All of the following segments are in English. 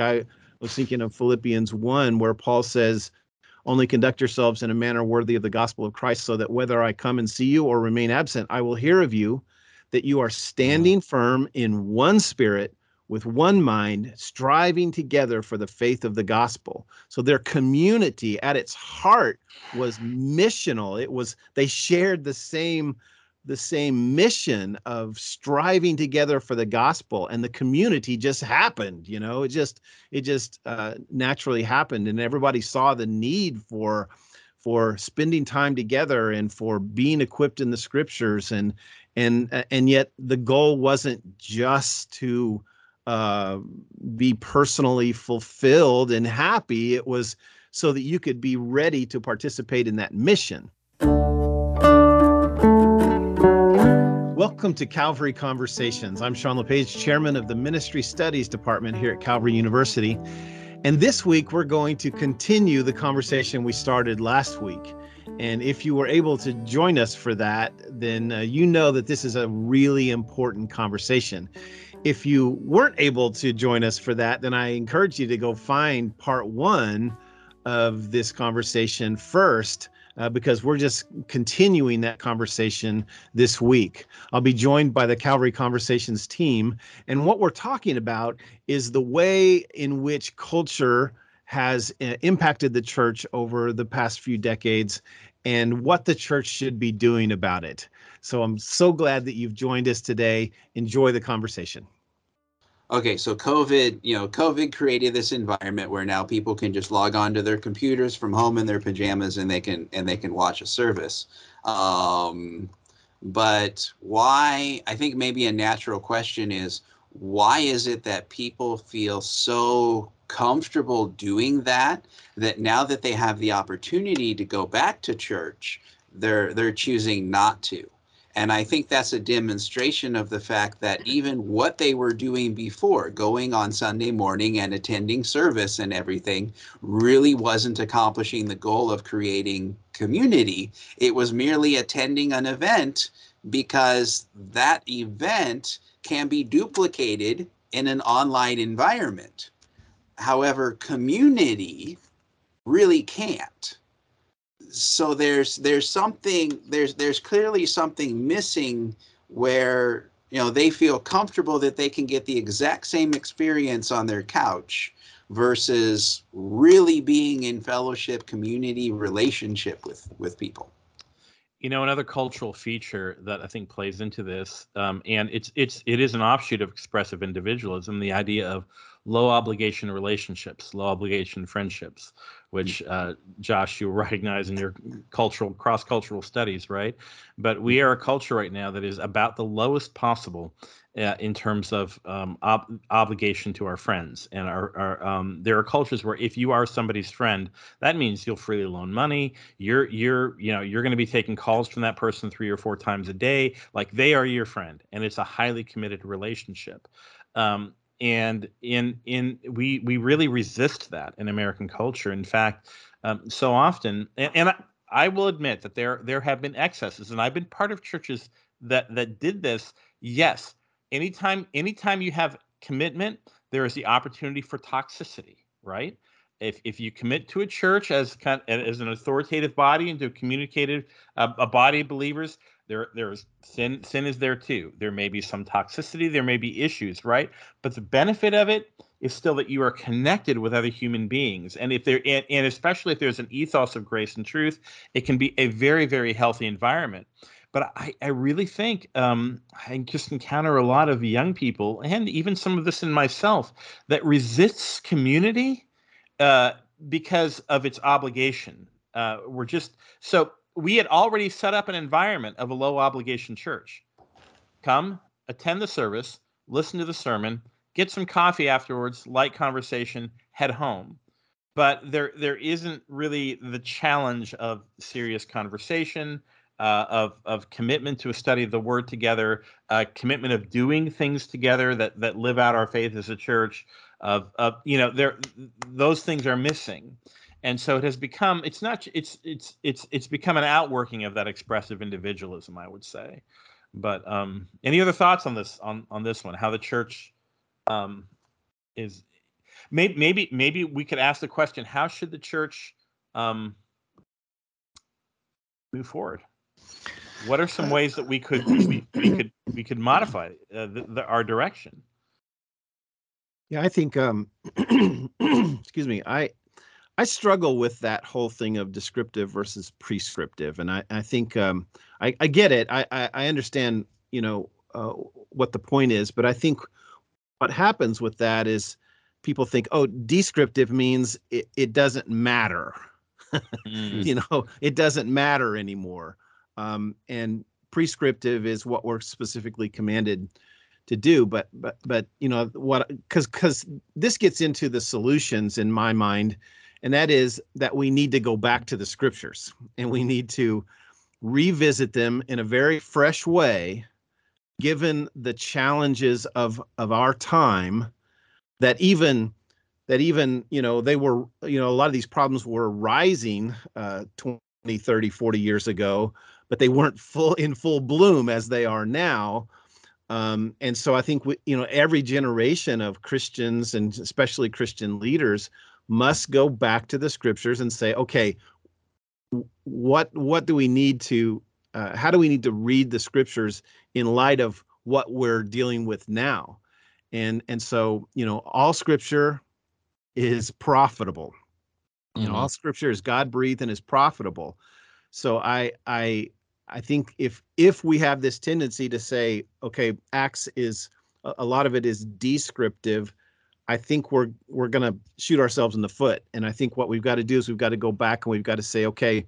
I was thinking of Philippians 1, where Paul says, Only conduct yourselves in a manner worthy of the gospel of Christ, so that whether I come and see you or remain absent, I will hear of you that you are standing mm-hmm. firm in one spirit with one mind, striving together for the faith of the gospel. So their community at its heart was missional. It was they shared the same the same mission of striving together for the gospel and the community just happened you know it just it just uh, naturally happened and everybody saw the need for for spending time together and for being equipped in the scriptures and and and yet the goal wasn't just to uh, be personally fulfilled and happy. It was so that you could be ready to participate in that mission. Welcome to Calvary Conversations. I'm Sean LePage, chairman of the Ministry Studies Department here at Calvary University. And this week, we're going to continue the conversation we started last week. And if you were able to join us for that, then uh, you know that this is a really important conversation if you weren't able to join us for that, then I encourage you to go find part one of this conversation first. Uh, because we're just continuing that conversation this week. I'll be joined by the Calvary Conversations team. And what we're talking about is the way in which culture has uh, impacted the church over the past few decades and what the church should be doing about it. So I'm so glad that you've joined us today. Enjoy the conversation. Okay, so COVID, you know, COVID created this environment where now people can just log on to their computers from home in their pajamas and they can and they can watch a service. Um, but why? I think maybe a natural question is why is it that people feel so comfortable doing that that now that they have the opportunity to go back to church, they're they're choosing not to. And I think that's a demonstration of the fact that even what they were doing before, going on Sunday morning and attending service and everything, really wasn't accomplishing the goal of creating community. It was merely attending an event because that event can be duplicated in an online environment. However, community really can't so there's there's something there's there's clearly something missing where you know they feel comfortable that they can get the exact same experience on their couch versus really being in fellowship community relationship with with people. You know another cultural feature that i think plays into this um, and it's it's it is an offshoot of expressive individualism the idea of low obligation relationships low obligation friendships which uh, Josh, you recognize in your cultural cross cultural studies, right? But we are a culture right now that is about the lowest possible uh, in terms of um, ob- obligation to our friends. And our, our um, there are cultures where if you are somebody's friend, that means you'll freely loan money. You're you're you know you're going to be taking calls from that person three or four times a day, like they are your friend, and it's a highly committed relationship. Um, and in in we we really resist that in American culture. In fact, um, so often, and, and I, I, will admit that there there have been excesses, and I've been part of churches that that did this. Yes, anytime anytime you have commitment, there is the opportunity for toxicity, right? If, if you commit to a church as kind of, as an authoritative body and to a, a body of believers, there there's sin sin is there too. There may be some toxicity there may be issues right? But the benefit of it is still that you are connected with other human beings. And if there and, and especially if there's an ethos of grace and truth it can be a very very healthy environment. But I, I really think um, I just encounter a lot of young people, and even some of this in myself, that resists community uh, because of its obligation. Uh, we're just so we had already set up an environment of a low obligation church. Come, attend the service, listen to the sermon, get some coffee afterwards, light conversation, head home. But there there isn't really the challenge of serious conversation, uh, of of commitment to a study of the Word together, uh, commitment of doing things together that that live out our faith as a church. Of of you know there those things are missing and so it has become it's not it's it's it's it's become an outworking of that expressive individualism i would say but um any other thoughts on this on on this one how the church um is maybe maybe maybe we could ask the question: How should the church um, move forward? What are some ways that we could we, we could we could modify uh, the, the, our direction? Yeah, I think. Um, excuse me. I I struggle with that whole thing of descriptive versus prescriptive, and I I think um, I I get it. I I, I understand you know uh, what the point is, but I think what happens with that is people think, oh, descriptive means it, it doesn't matter. mm. You know, it doesn't matter anymore. Um, and prescriptive is what we're specifically commanded to do. But but but you know what? Because because this gets into the solutions in my mind, and that is that we need to go back to the scriptures and we need to revisit them in a very fresh way given the challenges of of our time that even that even you know they were you know a lot of these problems were rising uh 20 30 40 years ago but they weren't full in full bloom as they are now. Um, and so i think we, you know every generation of christians and especially christian leaders must go back to the scriptures and say okay what what do we need to uh, how do we need to read the scriptures in light of what we're dealing with now and and so you know all scripture is profitable mm-hmm. you know all mm-hmm. scripture is god breathed and is profitable so i i i think if if we have this tendency to say okay acts is a lot of it is descriptive i think we're we're going to shoot ourselves in the foot. And i think what we've got to do is we've got to go back and we've got to say okay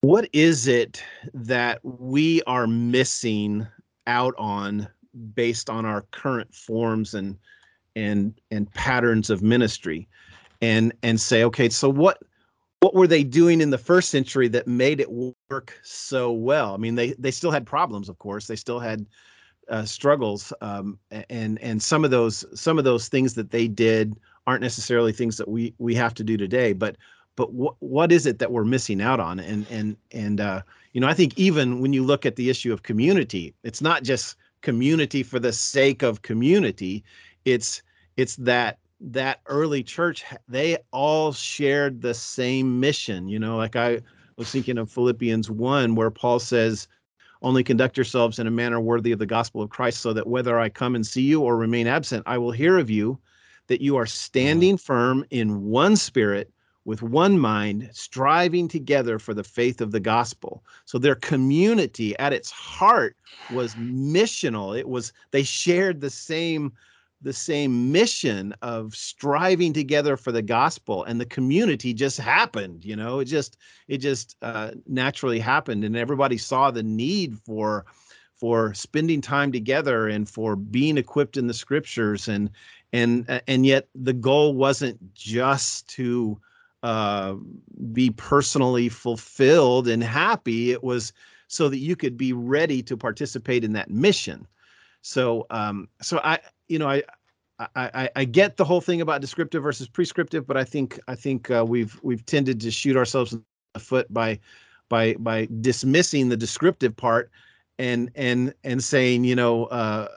what is it that we are missing out on based on our current forms and and and patterns of ministry? And and say okay so what what were they doing in the first century that made it work so well? I mean they they still had problems of course. They still had uh, struggles um, and and some of those some of those things that they did aren't necessarily things that we we have to do today but but what what is it that we're missing out on? And and and uh, you know i think even when you look at the issue of community it's not just community for the sake of community it's it's that that early church they all shared the same mission you know like i was thinking of philippians 1 where paul says only conduct yourselves in a manner worthy of the gospel of christ so that whether i come and see you or remain absent i will hear of you that you are standing mm-hmm. firm in one spirit with one mind, striving together for the faith of the gospel. So their community at its heart was missional. It was they shared the same the same mission of striving together for the gospel and the community just happened you know it just it just uh, naturally happened and everybody saw the need for for spending time together and for being equipped in the scriptures and and and yet the goal wasn't just to uh, be personally fulfilled and happy. It was so that you could be ready to participate in that mission. So, um, so I, you know, I, I, I get the whole thing about descriptive versus prescriptive, but I think I think uh, we've we've tended to shoot ourselves in the foot by by by dismissing the descriptive part and and and saying you know uh,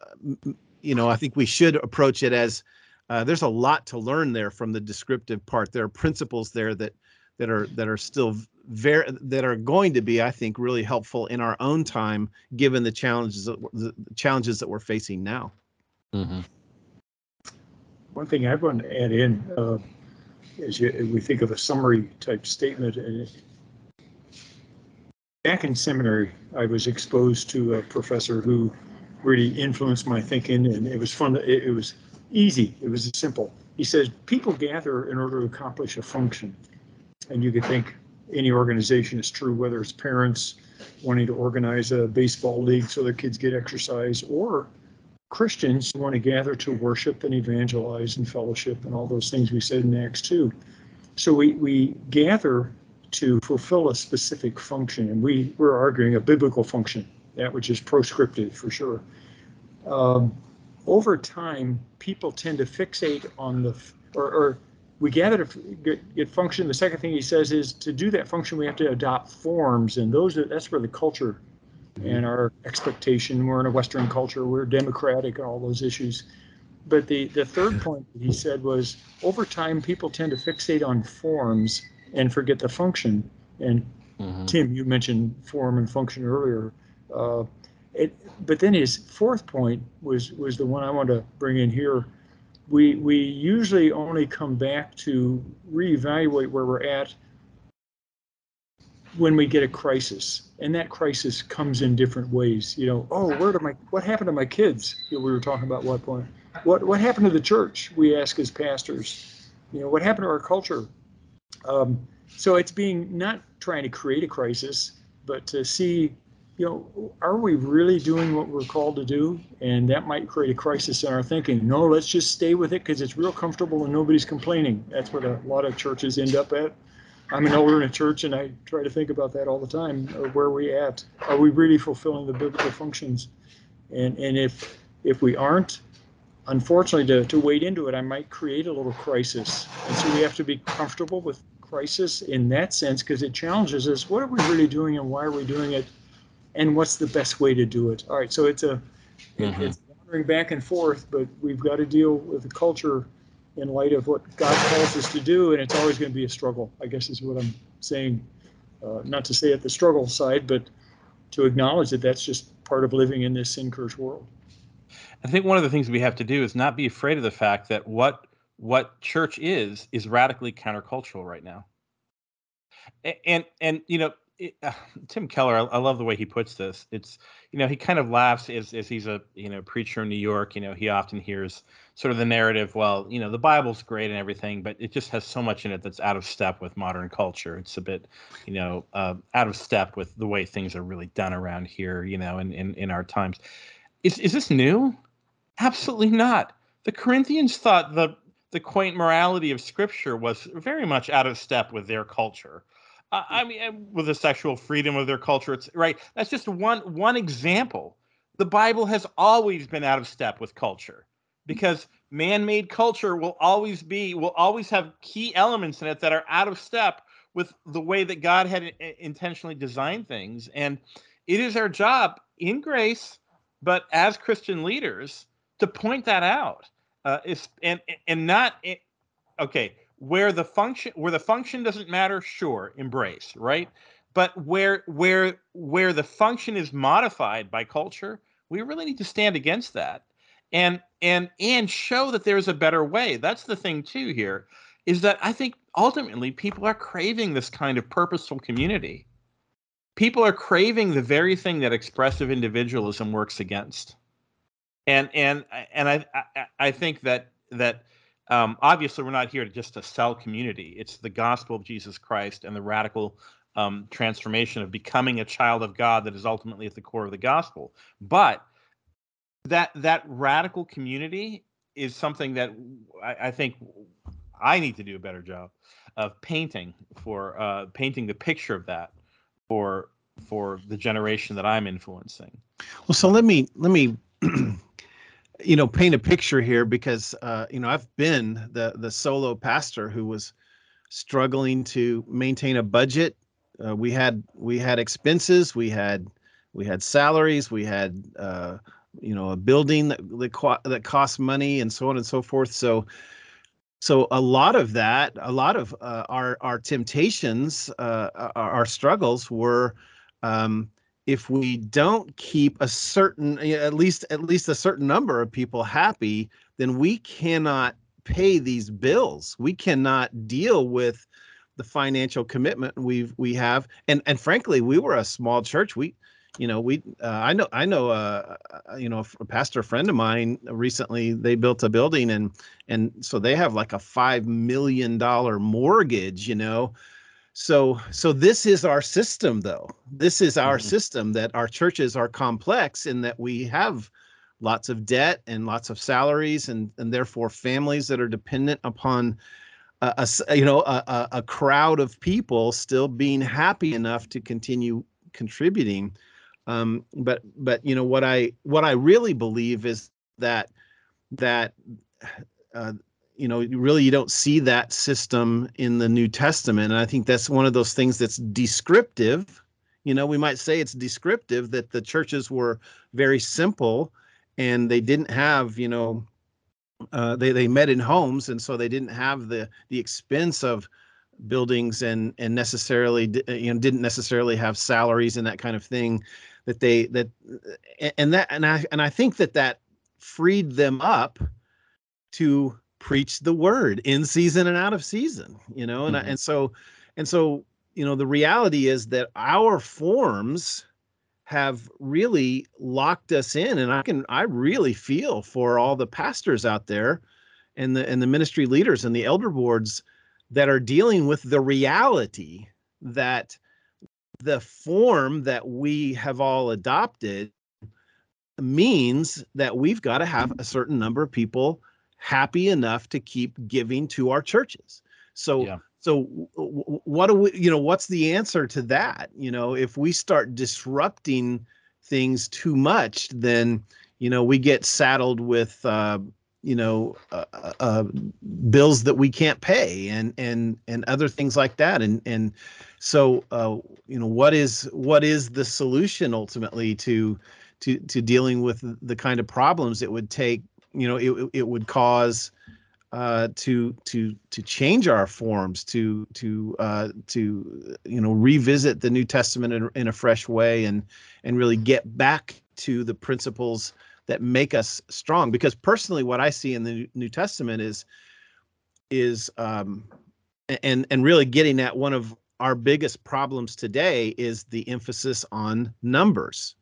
you know I think we should approach it as uh, there's a lot to learn there from the descriptive part. There are principles there that that are that are still very that are going to be, I think, really helpful in our own time, given the challenges the challenges that we're facing now. Mm-hmm. One thing I want to add in uh, is you, we think of a summary type statement. And back in seminary, I was exposed to a professor who really influenced my thinking, and it was fun. It, it was easy. It was simple. He says people gather in order to accomplish a function. And you could think any organization is true, whether it's parents wanting to organize a baseball league so their kids get exercise, or Christians who want to gather to worship and evangelize and fellowship and all those things we said in Acts 2. So we, we gather to fulfill a specific function, and we, we're arguing a biblical function, that which is proscriptive for sure. Um, over time, people tend to fixate on the, or, or we gather to get, get, function. The second thing he says is to do that function, we have to adopt forms, and those are, that's where the culture and our expectation. We're in a Western culture. We're democratic and all those issues. but the, the third point that he said was over time, people tend to fixate on forms and forget the function. And Mhm. Tim, you mentioned form and function earlier. Uh, it, but then his fourth point was was the one I want to bring in here. We we usually only come back to reevaluate where we're at when we get a crisis, and that crisis comes in different ways. You know, oh, where did my what happened to my kids? You know, we were talking about what point. What what happened to the church? We ask as pastors. You know, what happened to our culture? Um, so it's being not trying to create a crisis, but to see, you know, are we really doing what we're called to do? And that might create a crisis in our thinking. No, let's just stay with it because it's real comfortable and nobody's complaining. That's what a lot of churches end up at. I'm an elder in a church and I try to think about that all the time. Uh, Where are we at? Are we really fulfilling the biblical functions? And, and if, if we aren't, unfortunately, to, to wade into it, I might create a little crisis. And so we have to be comfortable with crisis in that sense because it challenges us. What are we really doing and why are we doing it? And what's the best way to do it? All right, so it's a Mhm. it's wandering back and forth, but we've got to deal with the culture in light of what God calls us to do, and it's always going to be a struggle. I guess is what I'm saying. Uh, not to say at the struggle side, but to acknowledge that that's just part of living in this sin cursed world. I think one of the things we have to do is not be afraid of the fact that what what church is is radically countercultural right now. And and, you know, it, uh, Tim Keller, I, I love the way he puts this. It's you know he kind of laughs as as he's a you know preacher in New York. You know he often hears sort of the narrative. Well, you know the Bible's great and everything, but it just has so much in it that's out of step with modern culture. It's a bit you know uh, out of step with the way things are really done around here. You know, in in, in our times. Is is this new? Absolutely not. The Corinthians thought the the quaint morality of Scripture was very much out of step with their culture. Uh, I mean, with the sexual freedom of their culture, it's right. That's just one one example. The Bible has always been out of step with culture because man-made culture will always be will always have key elements in it that are out of step with the way that God had intentionally designed things. And it is our job in grace, but as Christian leaders, to point that out. Uh, is and and not okay where the function where the function doesn't matter sure embrace right? But where where where the function is modified by culture we really need to stand against that. And and and show that there's a better way. That's the thing too here is that i think ultimately people are craving this kind of purposeful community. People are craving the very thing that expressive individualism works against. And and and i i, I think that that um, obviously we're not here just to sell community it's the gospel of jesus christ and the radical um, transformation of becoming a child of god that is ultimately at the core of the gospel but that that radical community is something that I, I think I need to do a better job of painting for uh, painting the picture of that for for the generation that I'm influencing. Well, so let me let me you know paint a picture here because uh, you know I've been the the solo pastor who was struggling to maintain a budget. Uh, we had we had expenses, we had we had salaries, we had uh, you know a building that that, that cost money and so on and so forth. So so a lot of that, a lot of uh, our our temptations, uh, our, our struggles were. Um, if we don't keep a certain at least at least a certain number of people happy then we cannot pay these bills. We cannot deal with the financial commitment we've we have. And and frankly we were a small church. We you know we uh, i know i know uh uh, you know a pastor friend of mine recently they built a building and and so they have like a five million dollar mortgage you know so so this is our system though this is our Mhm. system that our churches are complex in that we have lots of debt and lots of salaries and and therefore families that are dependent upon a, a you know a, a, a crowd of people still being happy enough to continue contributing um, but but you know what i what i really believe is that that uh, you know really you don't see that system in the new testament. And i think that's one of those things that's descriptive. You know we might say it's descriptive that the churches were very simple and they didn't have you know uh, they they met in homes, and so they didn't have the the expense of buildings and and necessarily you know didn't necessarily have salaries and that kind of thing that they that and that and I and I think that that freed them up to preach the word in season and out of season you know and mm-hmm. I, and so and so you know the reality is that our forms have really locked us in and i can i really feel for all the pastors out there and the and the ministry leaders and the elder boards that are dealing with the reality that the form that we have all adopted means that we've got to have a certain number of people happy enough to keep giving to our churches. So yeah. so what do we you know what's the answer to that? You know if we start disrupting things too much then you know we get saddled with uh, you know uh, uh, uh, bills that we can't pay and and and other things like that. And and so uh, you know what is what is the solution ultimately to to to dealing with the kind of problems it would take you know it, it would cause uh, to to to change our forms, to to uh, to you know revisit the New Testament in, in a fresh way, and and really get back to the principles that make us strong. Because personally, what I see in the New Testament is is um, and and really getting at one of our biggest problems today is the emphasis on numbers,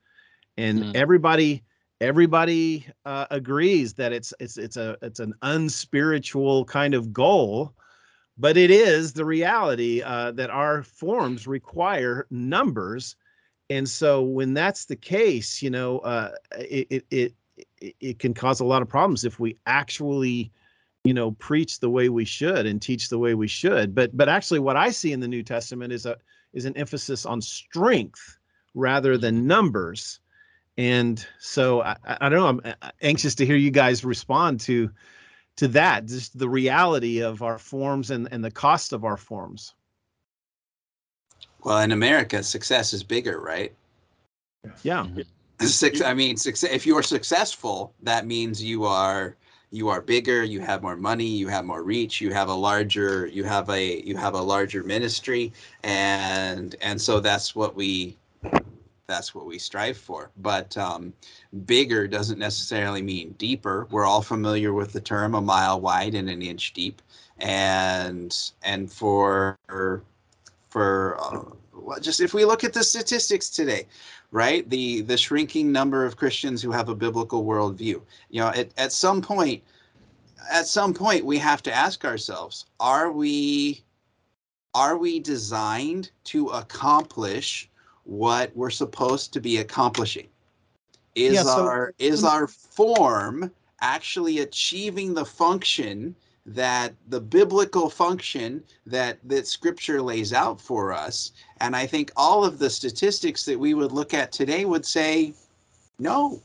and mm. everybody everybody uh, agrees that it's it's it's a it's an unspiritual kind of goal but it is the reality uh, that our forms require numbers. And so when that's the case you know uh, it, it it it can cause a lot of problems if we actually you know preach the way we should and teach the way we should. But but actually what i see in the new testament is a is an emphasis on strength rather than numbers and so I, I don't know. I'm uh, anxious to hear you guys respond to to that, just the reality of our forms and, and the cost of our forms. Well, in America, success is bigger, right? Yeah. Mm-hmm. Six, I mean, success, if you're successful, that means you are you are bigger, you have more money, you have more reach, you have a larger you have a you have a larger ministry, and and so that's what we that's what we strive for. But um, bigger doesn't necessarily mean deeper. We're all familiar with the term a mile wide and an inch deep, and and for for uh, just if we look at the statistics today, right? The the shrinking number of Christians who have a biblical worldview. You know, at, at some point, at some point, we have to ask ourselves: Are we are we designed to accomplish what we're supposed to be accomplishing. Is yeah, so, our is our form actually achieving the function that the biblical function that that scripture lays out for us? And i think all of the statistics that we would look at today would say no.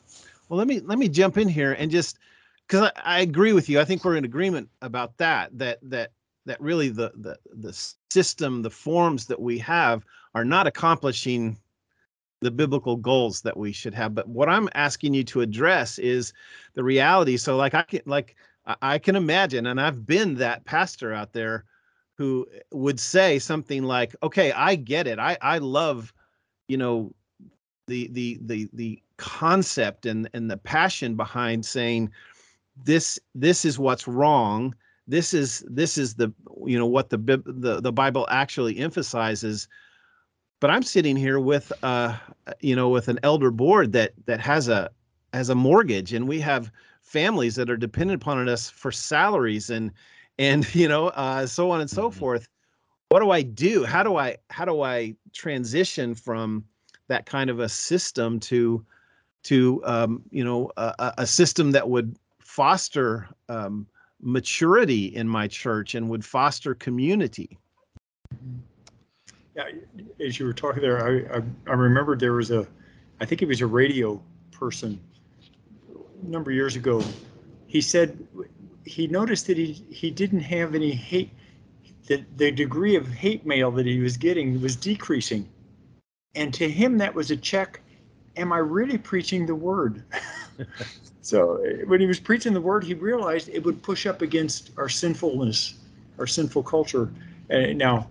Well let me let me jump in here and just because I, I, agree with you. I think we're in agreement about that that that that really the the the system the forms that we have are not accomplishing the biblical goals that we should have. But what i'm asking you to address is the reality. So like i can like i can imagine and i've been that pastor out there who would say something like okay i get it. I i love you know the the the the concept and and the passion behind saying this this is what's wrong. This is this is the you know what the the the bible actually emphasizes but I'm sitting here with uh you know with an elder board that that has a has a mortgage and we have families that are dependent upon us for salaries and and you know uh so on and so mm-hmm. forth. What do I do? How do I how do I transition from that kind of a system to to um, you know a, a system that would foster um, maturity in my church and would foster community? Yeah, as you were talking there, I, I, I remembered there was a, I think he was a radio person a number of years ago. He said he noticed that he, he didn't have any hate, that the degree of hate mail that he was getting was decreasing. And to him, that was a check. Am I really preaching the word? so when he was preaching the word, he realized it would push up against our sinfulness, our sinful culture. And now,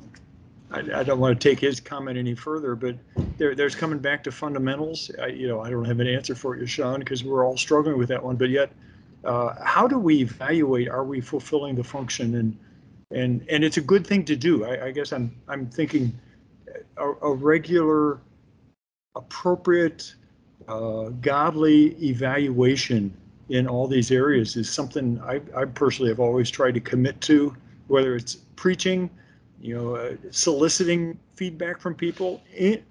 I, I don't want to take his comment any further, but there, there's coming back to fundamentals. I, you know, I don't have an answer for you, Sean, because we're all struggling with that one. But yet, uh, how do we evaluate? Are we fulfilling the function? And and and it's a good thing to do. I, I guess I'm I'm thinking a, a regular, appropriate, uh, godly evaluation in all these areas is something I, I personally have always tried to commit to, whether it's preaching, you know, uh, soliciting feedback from people, and,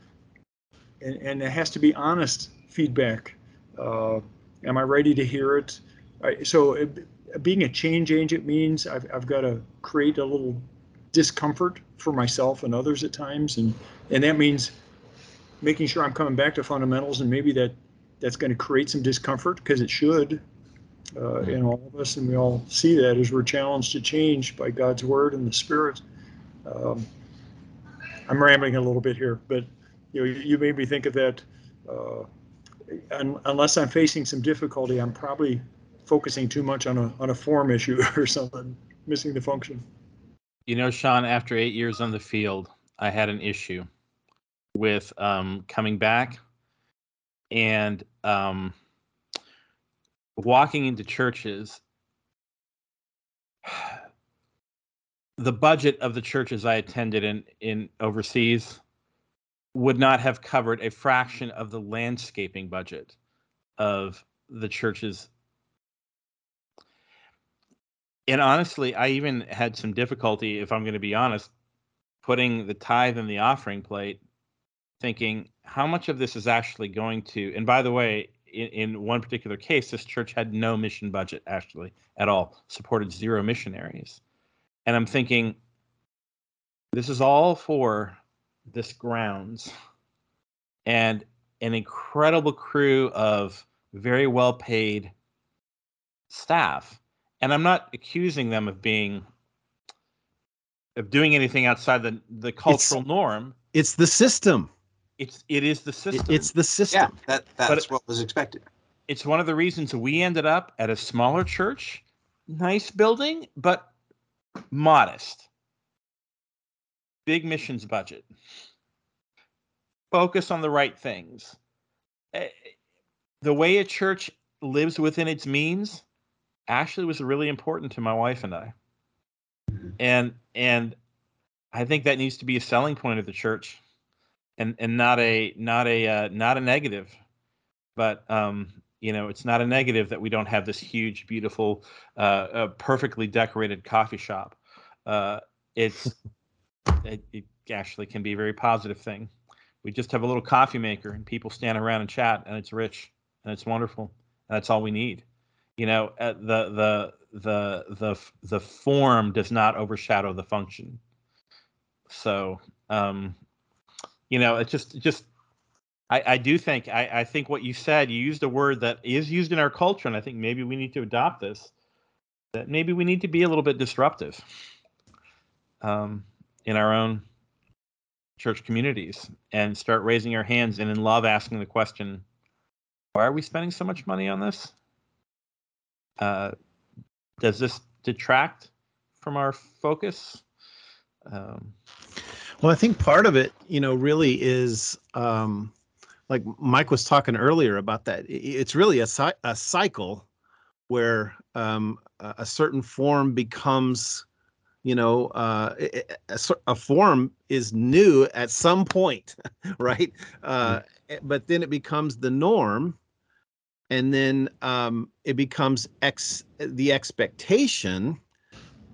and it has to be honest feedback. Uh, am I ready to hear it? I, so it, being a change agent means I've, I've got to create a little discomfort for myself and others at times, and and that means making sure I'm coming back to fundamentals, and maybe that that's going to create some discomfort because it should uh, in all of us, and we all see that as we're challenged to change by God's word and the Spirit. Um, I'm rambling a little bit here, but you know, you made me think of that. Uh, un, unless I'm facing some difficulty, I'm probably focusing too much on a on a form issue or something, missing the function. You know, Sean, after eight years on the field, I had an issue with um, coming back and um, walking into churches. The budget of the churches I attended in, in overseas would not have covered a fraction of the landscaping budget of the churches and honestly, I even had some difficulty, if I'm going to be honest, putting the tithe in the offering plate, thinking how much of this is actually going to. And by the way, in, in one particular case, this church had no mission budget actually at all, supported zero missionaries. And I'm thinking, this is all for this grounds and an incredible crew of very well paid staff and I'm not accusing them of being of doing anything outside the the cultural it's, norm. It's the system. It's it is the system. It's the system. Yeah, that that's but what was expected. It's one of the reasons we ended up at a smaller church, nice building, but modest. Big missions budget. Focus on the right things. Eh, the way a church lives within its means Ashley was really important to my wife and I. And and I think that needs to be a selling point of the church and and not a not a uh, not a negative. But um you know, it's not a negative that we don't have this huge, beautiful, uh, uh perfectly decorated coffee shop. Uh, it's it, it actually can be a very positive thing. We just have a little coffee maker, and people stand around and chat, and it's rich and it's wonderful. And that's all we need you know uh, the the the the the form does not overshadow the function so um you know it's just just I, I do think I, I think what you said you used a word that is used in our culture and i think maybe we need to adopt this that maybe we need to be a little bit disruptive um, in our own church communities and start raising our hands and in love asking the question why are we spending so much money on this uh, does this detract from our focus? Um, well, I think part of it, you know, really is um, like Mike was talking earlier about that. It's really a, a cycle where um, a certain form becomes, you know, uh, a, a, form is new at some point, right? Uh, mm-hmm. But then it becomes the norm and then um, it becomes ex the expectation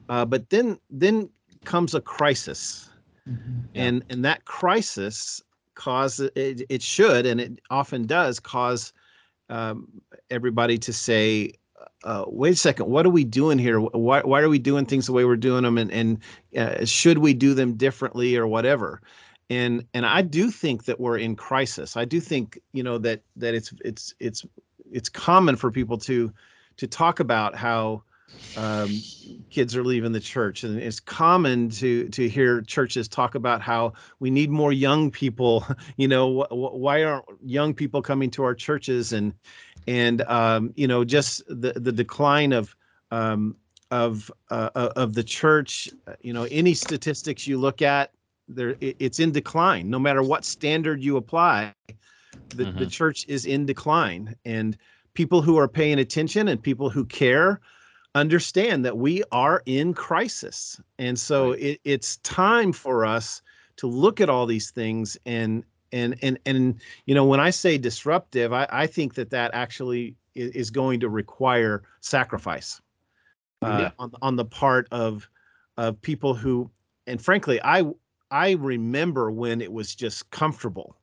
uh, but then then comes a crisis mm-hmm. yeah. and and that crisis causes it, it should and it often does cause um, everybody to say uh, wait a second what are we doing here? Why, why are we doing things the way we're doing them and, and uh, should we do them differently or whatever? And and i do think that we're in crisis. I do think you know that that it's it's it's it's common for people to to talk about how um, kids are leaving the church, and it's common to to hear churches talk about how we need more young people. You know, wh- why aren't young people coming to our churches? And and um, you know just the the decline of um, of uh, uh of the church. You know, any statistics you look at, there it, it's in decline. No matter what standard you apply, the Mhm. the church is in decline, and people who are paying attention and people who care understand that we are in crisis and so Right. it, it's time for us to look at all these things and and and and you know when i say disruptive i, I think that that actually is, going to require sacrifice uh, Yeah. on, on the part of of people who and frankly i i remember when it was just comfortable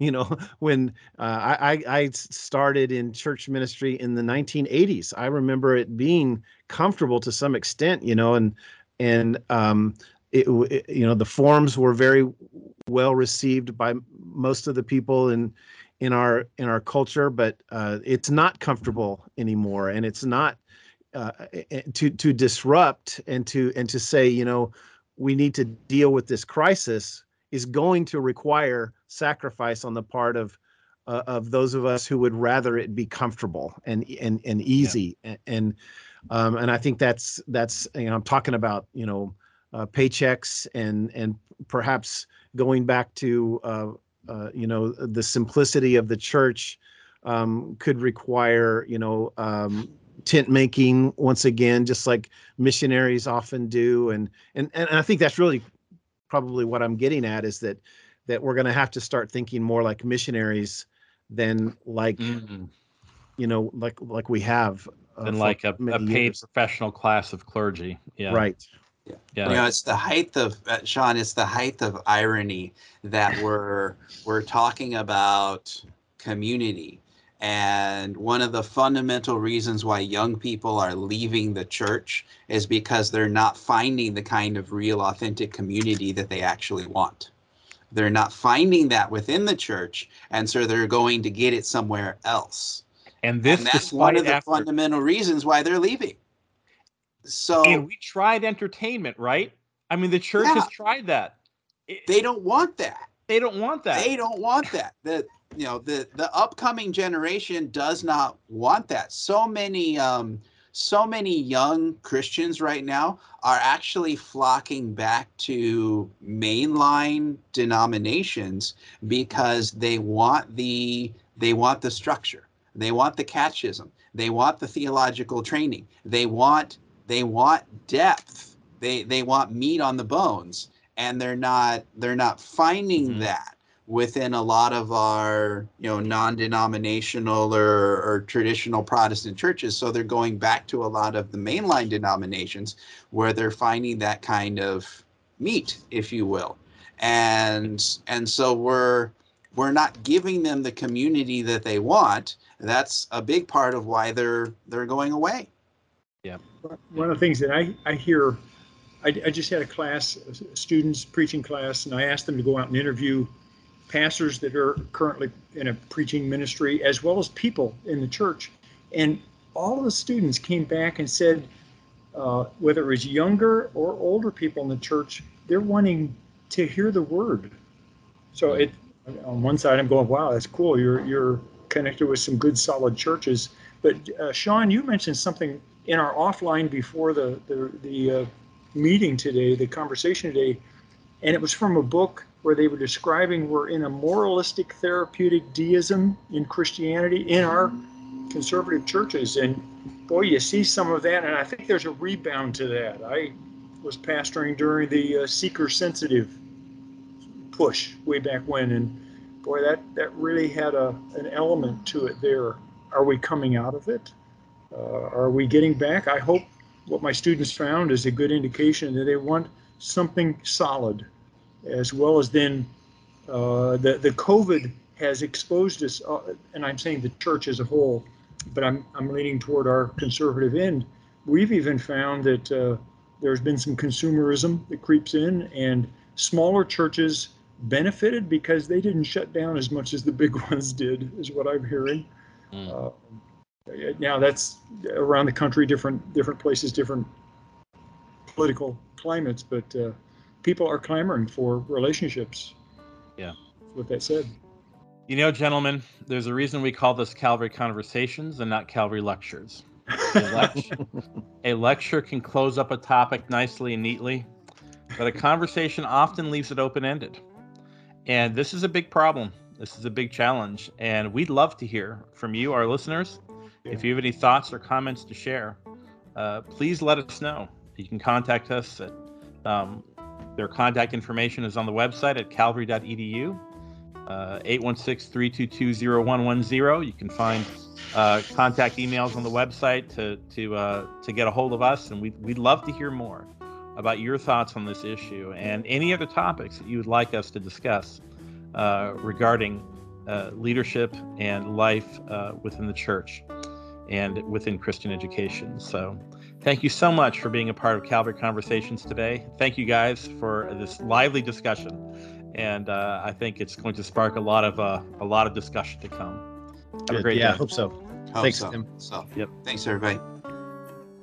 you know when uh, I, I started in church ministry in the 1980s i remember it being comfortable to some extent you know and and um it, it you know the forms were very well received by most of the people in in our in our culture but uh it's not comfortable anymore and it's not uh, to to disrupt and to and to say you know we need to deal with this crisis is going to require sacrifice on the part of uh, of those of us who would rather it be comfortable and and and easy. And and, um, and I think that's that's you know I'm talking about you know uh, paychecks and and perhaps going back to uh, uh, you know the simplicity of the church um, could require you know um, tent making once again just like missionaries often do. And and and I think that's really probably what I'm getting at is that that we're going to have to start thinking more like missionaries than like Mhm. you know like like we have uh, And like a, a paid years. professional class of clergy. Yeah. right Yeah. You know, it's the height of uh, Sean. It's the height of irony that we're we're talking about community, and one of the fundamental reasons why young people are leaving the church is because they're not finding the kind of real, authentic community that they actually want. They're not finding that within the church, and so they're going to get it somewhere else. And this and that's one of the after- fundamental reasons why they're leaving. So and we tried entertainment, right? I mean, the church Yeah. has tried that. It- they don't want that. they don't want that. They don't want that. The you know the the upcoming generation does not want that. So many um so many young Christians right now are actually flocking back to mainline denominations because they want the they want the structure. They want the catechism. They want the theological training. They want they want depth. They they want meat on the bones and they're not they're not finding Mhm. that within a lot of our you know non-denominational or, or traditional protestant churches. So they're going back to a lot of the mainline denominations where they're finding that kind of meat if you will. And and so we're we're not giving them the community that they want. That's a big part of why they're they're going away. Yeah. One of the things that I, I hear, I, I just had a class, students preaching class, and I asked them to go out and interview pastors that are currently in a preaching ministry as well as people in the church. And all of the students came back and said, uh, whether it was younger or older people in the church, they're wanting to hear the word. So it, on one side, I'm going, wow, that's cool. You're you're connected with some good, solid churches. But uh, Sean, you mentioned something in our offline before the the, the uh, meeting today, the conversation today, and it was from a book where they were describing we're in a moralistic therapeutic deism in Christianity in our conservative churches, and boy, you see some of that, and I think there's a rebound to that. I was pastoring during the uh, seeker sensitive push way back when, and boy, that that really had a an element to it there. Are we coming out of it? Uh, are we getting back? I hope what my students found is a good indication that they want something solid, as well as then uh, the the COVID has exposed us, uh, and I'm saying the church as a whole, but I'm I'm leaning toward our conservative end. We've even found that uh, there's been some consumerism that creeps in, and smaller churches benefited because they didn't shut down as much as the big ones did, is what I'm hearing. Mm. Now that's around the country, different different places, different political climates, but uh, people are clamoring for relationships. Yeah. That's what that said. You know, gentlemen, there's a reason we call this Calvary Conversations and not Calvary Lectures. A lecture, a lecture can close up a topic nicely and neatly, but a conversation often leaves it open ended. And this is a big problem. This is a big challenge. And we'd love to hear from you, our listeners. If you have any thoughts or comments to share, uh, please let us know. You can contact us at um, their contact information is on the website at calvary.edu. Uh, 816-322-0110. You can find uh, contact emails on the website to to uh, to get a hold of us, and we'd we'd love to hear more about your thoughts on this issue and any other topics that you would like us to discuss uh, regarding uh, leadership and life uh, within the church and within Christian education. So. Thank you so much for being a part of Calvary Conversations today. Thank you guys for this lively discussion, and uh, I think it's going to spark a lot of uh, a lot of discussion to come. Have a Good. great yeah, I hope so. Hope Thanks, so. Tim. So, Yep. Thanks, everybody.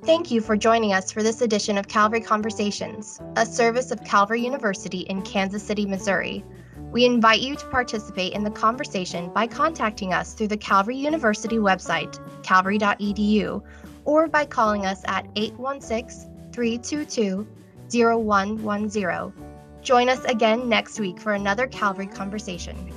Thank you for joining us for this edition of Calvary Conversations, a service of Calvary University in Kansas City, Missouri. We invite you to participate in the conversation by contacting us through the Calvary University website, calvary.edu, or by calling us at 816 322 0110. Join us again next week for another Calvary Conversation.